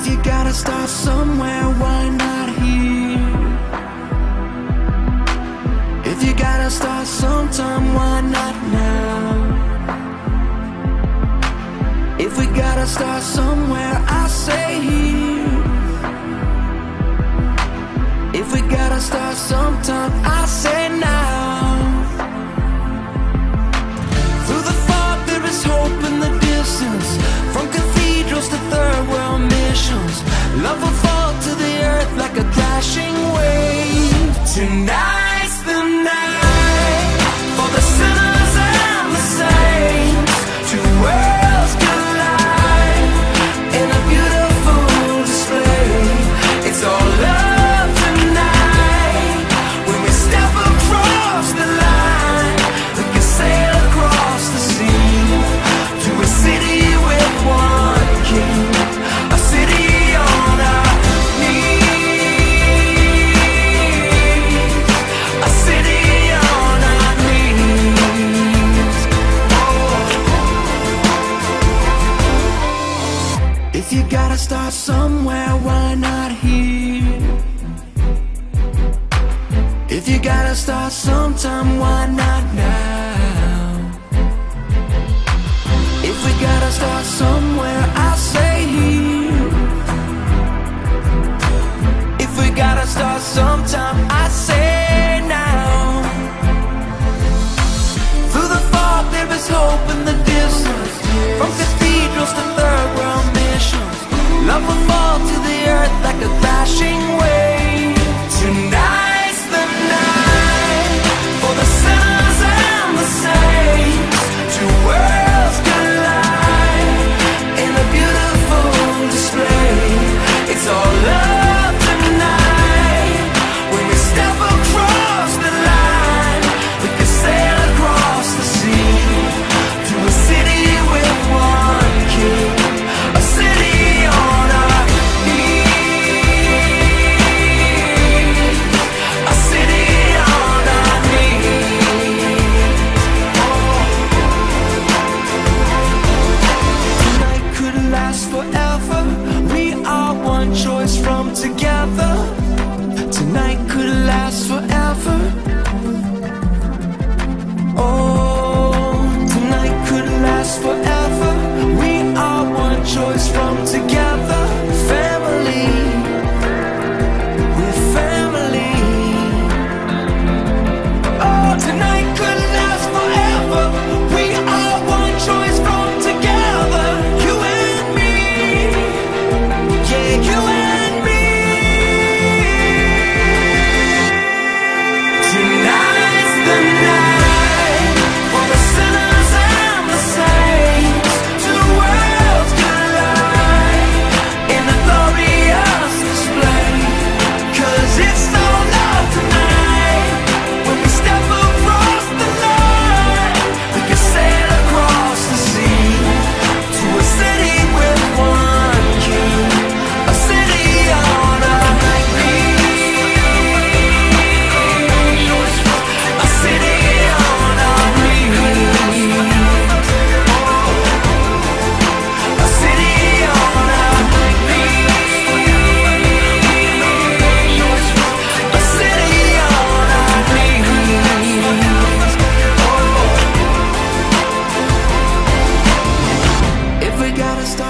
If you gotta start somewhere, why not here? If you gotta start sometime, why not now? If we gotta start somewhere, I say here. If we gotta start sometime, I say If you gotta start somewhere, why not here? If you gotta start sometime, why not now? If we gotta start somewhere, I say here. If we gotta start sometime, I say now. Through the fog, there is hope in the distance. From cathedrals to love will fall to the earth like a crashing wave. choice from together. Tonight could last forever.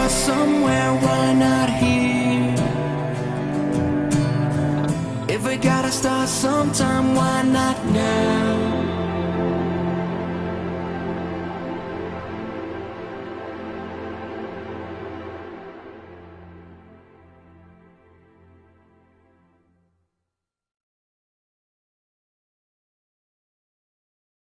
somewhere, why not here? If we gotta start sometime, why not now?